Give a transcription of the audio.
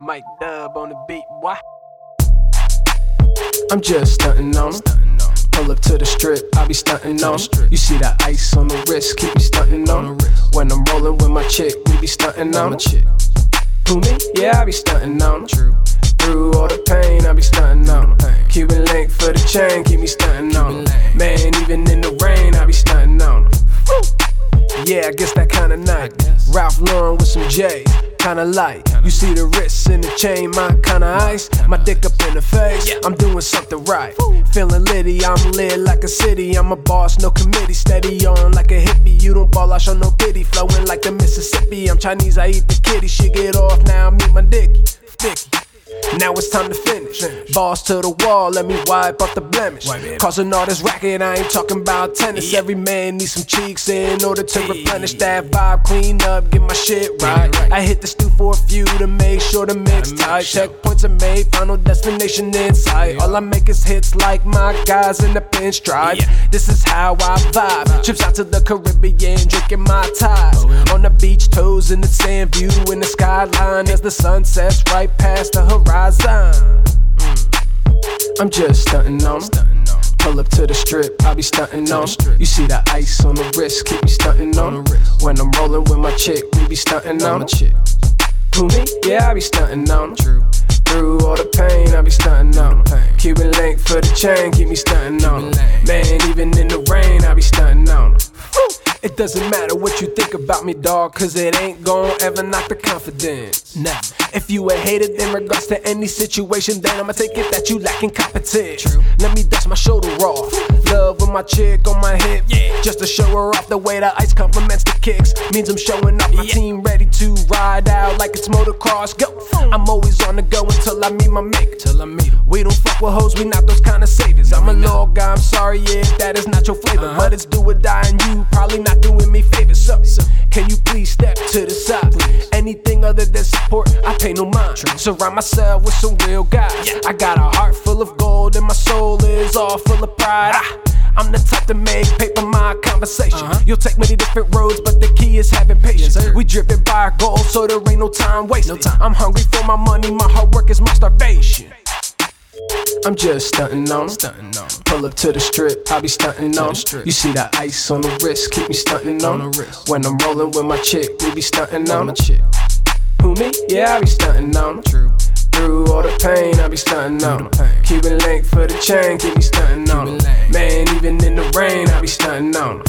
Mike Dub on the beat, why? I'm just stunting on 'em. Pull up to the strip, I be stunting on 'em. You see that ice on the wrist, keep me stunting on 'em. When I'm rolling with my chick, we be stunting on 'em. Who me? Yeah, I be stunting on 'em. Through all the pain, I be stunting on 'em. Cuban link for the chain, keep me stunting on 'em. Man, even in the rain, I be stunting on 'em. Yeah, I guess that kinda night. Ralph Lauren with some J, kinda light. You see the wrists in the chain, my kinda ice. My dick up in the face, I'm doing something right. Feeling litty, I'm lit like a city. I'm a boss, no committee, steady on like a hippie. You don't ball, I show no pity. Flowing like the Mississippi. I'm Chinese, I eat the kitty. Shit get off now, I meet my dicky. Dicky. Now it's time to finish. Balls to the wall, let me wipe off the blemish. Causing all this racket, I ain't talking about tennis. Every man needs some cheeks in order to replenish that vibe. Clean up, get my shit right. I hit the stew for a few to make sure the mix tight. Checkpoints are made, final destination in sight. All I make is hits like my guys in the pinstripe. This is how I vibe. Trips out to the Caribbean, drinking mai tais. On the beach, toes in the sand, view in the skyline as the sun sets right past the horizon. Mm. I'm just stunting on. Pull up to the strip, I be stunting on. You see the ice on the wrist, keep me stunting on. When I'm rolling with my chick, we be stunting on. Who me? Yeah, I be stunting on. Through all the pain, I be stunting on. Cuban link for the chain, keep me stunting on. Man, even in the rain, It doesn't matter what you think about me, dog, cause it ain't gon' ever knock the confidence. Now, if you a hater in regards to any situation, then I'ma take it that you lacking competence. Let me dust my shoulder off. Love with my chick on my hip, Yeah. just to show her off the way the ice complements the kicks. Means I'm showing off my team ready to ride out like it's motocross. Go, I'm always on the go until I meet my mate. Till I meet We don't fuck with hoes, we not those kind of saviors. I'm a little guy, I'm sorry if that is not your flavor, but it's do or die, and you probably not doing me favors. So, can you please step to the side? Anything other than support, I pay no mind. Surround myself with some real guys. Yeah. I got a heart full of gold, and my soul is all full of pride. I, I'm the type to make paper my conversation. Uh-huh. You'll take many different roads, but the key is having patience. we driven by our goals, so there ain't no time wasted. I'm hungry for my money, my hard work is my starvation. I'm just stunting on 'em. Pull up to the strip, I be stunting on 'em. You see that ice on the wrist, keep me stunting on 'em. When I'm rolling with my chick, we be stunting on 'em. Who me? Yeah, I be stunting on 'em. Through all the pain, I be stunting on 'em. Cuban link for the chain, keep me stunting on 'em. Man, even in the rain, I be stunting on 'em.